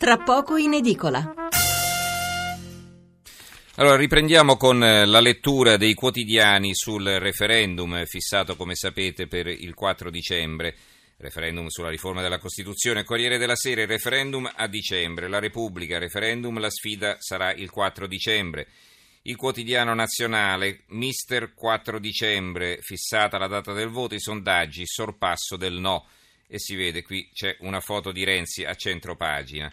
tra poco in edicola. Allora, riprendiamo con eh, la lettura dei quotidiani sul referendum fissato, come sapete, per il 4 dicembre. Referendum sulla riforma della Costituzione. Corriere della Sera, referendum a dicembre. La Repubblica, referendum, la sfida sarà il 4 dicembre. Il quotidiano nazionale, mister 4 dicembre, fissata la data del voto, i sondaggi, sorpasso del no. E si vede qui c'è una foto di Renzi a centro pagina.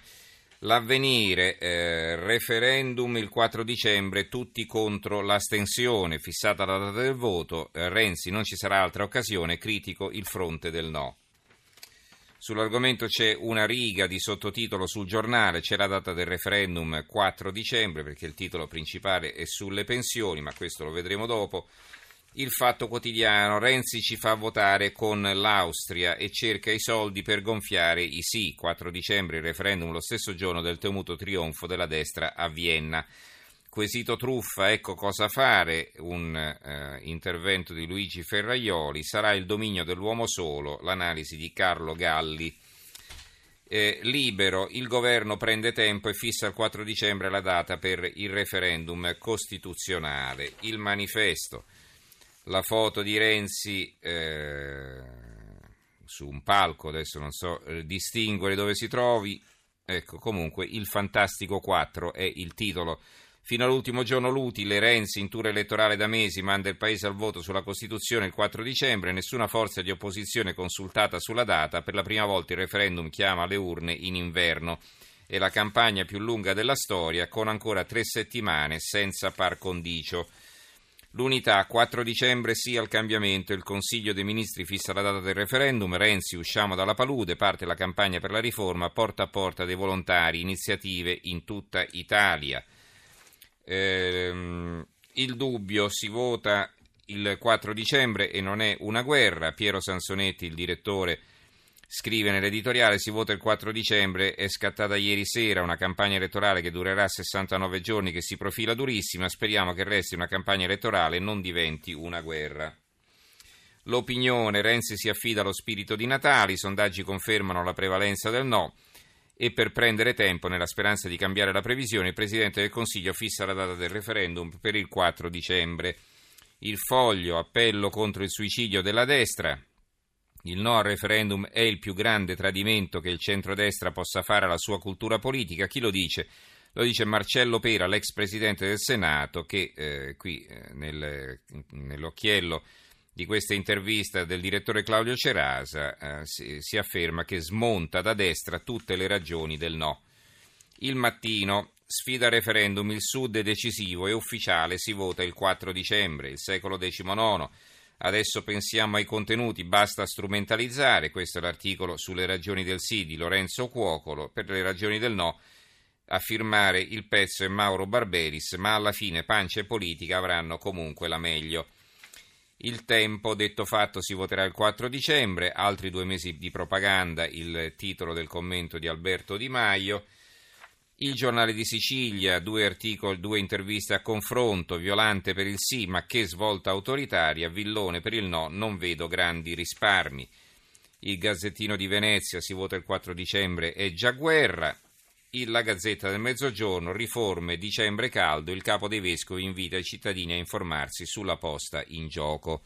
L'avvenire, eh, referendum il 4 dicembre, tutti contro l'astensione, fissata la data del voto, eh, Renzi non ci sarà altra occasione, critico il fronte del no. Sull'argomento c'è una riga di sottotitolo sul giornale, c'è la data del referendum 4 dicembre perché il titolo principale è sulle pensioni, ma questo lo vedremo dopo. Il fatto quotidiano, Renzi ci fa votare con l'Austria e cerca i soldi per gonfiare i sì. 4 dicembre il referendum lo stesso giorno del temuto trionfo della destra a Vienna. Quesito truffa, ecco cosa fare, un eh, intervento di Luigi Ferraioli, sarà il dominio dell'uomo solo, l'analisi di Carlo Galli. Eh, libero, il governo prende tempo e fissa il 4 dicembre la data per il referendum costituzionale. Il manifesto, la foto di Renzi eh, su un palco, adesso non so eh, distinguere dove si trovi, ecco comunque il Fantastico 4 è il titolo Fino all'ultimo giorno l'utile, Renzi in tour elettorale da mesi manda il Paese al voto sulla Costituzione il 4 dicembre, nessuna forza di opposizione consultata sulla data, per la prima volta il referendum chiama le urne in inverno. È la campagna più lunga della storia, con ancora tre settimane senza par condicio. L'unità, 4 dicembre sì al cambiamento, il Consiglio dei Ministri fissa la data del referendum, Renzi usciamo dalla palude, parte la campagna per la riforma, porta a porta dei volontari, iniziative in tutta Italia. Ehm, il dubbio si vota il 4 dicembre e non è una guerra. Piero Sansonetti, il direttore, scrive nell'editoriale: Si vota il 4 dicembre. È scattata ieri sera una campagna elettorale che durerà 69 giorni, che si profila durissima. Speriamo che resti una campagna elettorale e non diventi una guerra. L'opinione: Renzi si affida allo spirito di Natale. I sondaggi confermano la prevalenza del no e per prendere tempo, nella speranza di cambiare la previsione, il Presidente del Consiglio fissa la data del referendum per il 4 dicembre. Il foglio, appello contro il suicidio della destra. Il no al referendum è il più grande tradimento che il centrodestra possa fare alla sua cultura politica. Chi lo dice? Lo dice Marcello Pera, l'ex Presidente del Senato, che eh, qui eh, nel, nell'occhiello di questa intervista del direttore Claudio Cerasa eh, si, si, afferma che smonta da destra tutte le ragioni del no. Il mattino, sfida referendum, il Sud è decisivo e ufficiale, si vota il 4 dicembre, il secolo XIX. Adesso pensiamo ai contenuti, basta strumentalizzare, questo è l'articolo sulle ragioni del sì di Lorenzo Cuocolo, per le ragioni del no a firmare il pezzo è Mauro Barberis, ma alla fine pancia e politica avranno comunque la meglio. Il tempo, detto fatto, si voterà il 4 dicembre, altri due mesi di propaganda, il titolo del commento di Alberto Di Maio. Il giornale di Sicilia, due articoli, due interviste a confronto, Violante per il sì, ma che svolta autoritaria, Villone per il no, non vedo grandi risparmi. Il Gazzettino di Venezia si vota il 4 dicembre, è già guerra. La Gazzetta del Mezzogiorno, riforme, dicembre caldo, il capo dei vescovi invita i cittadini a informarsi sulla posta in gioco.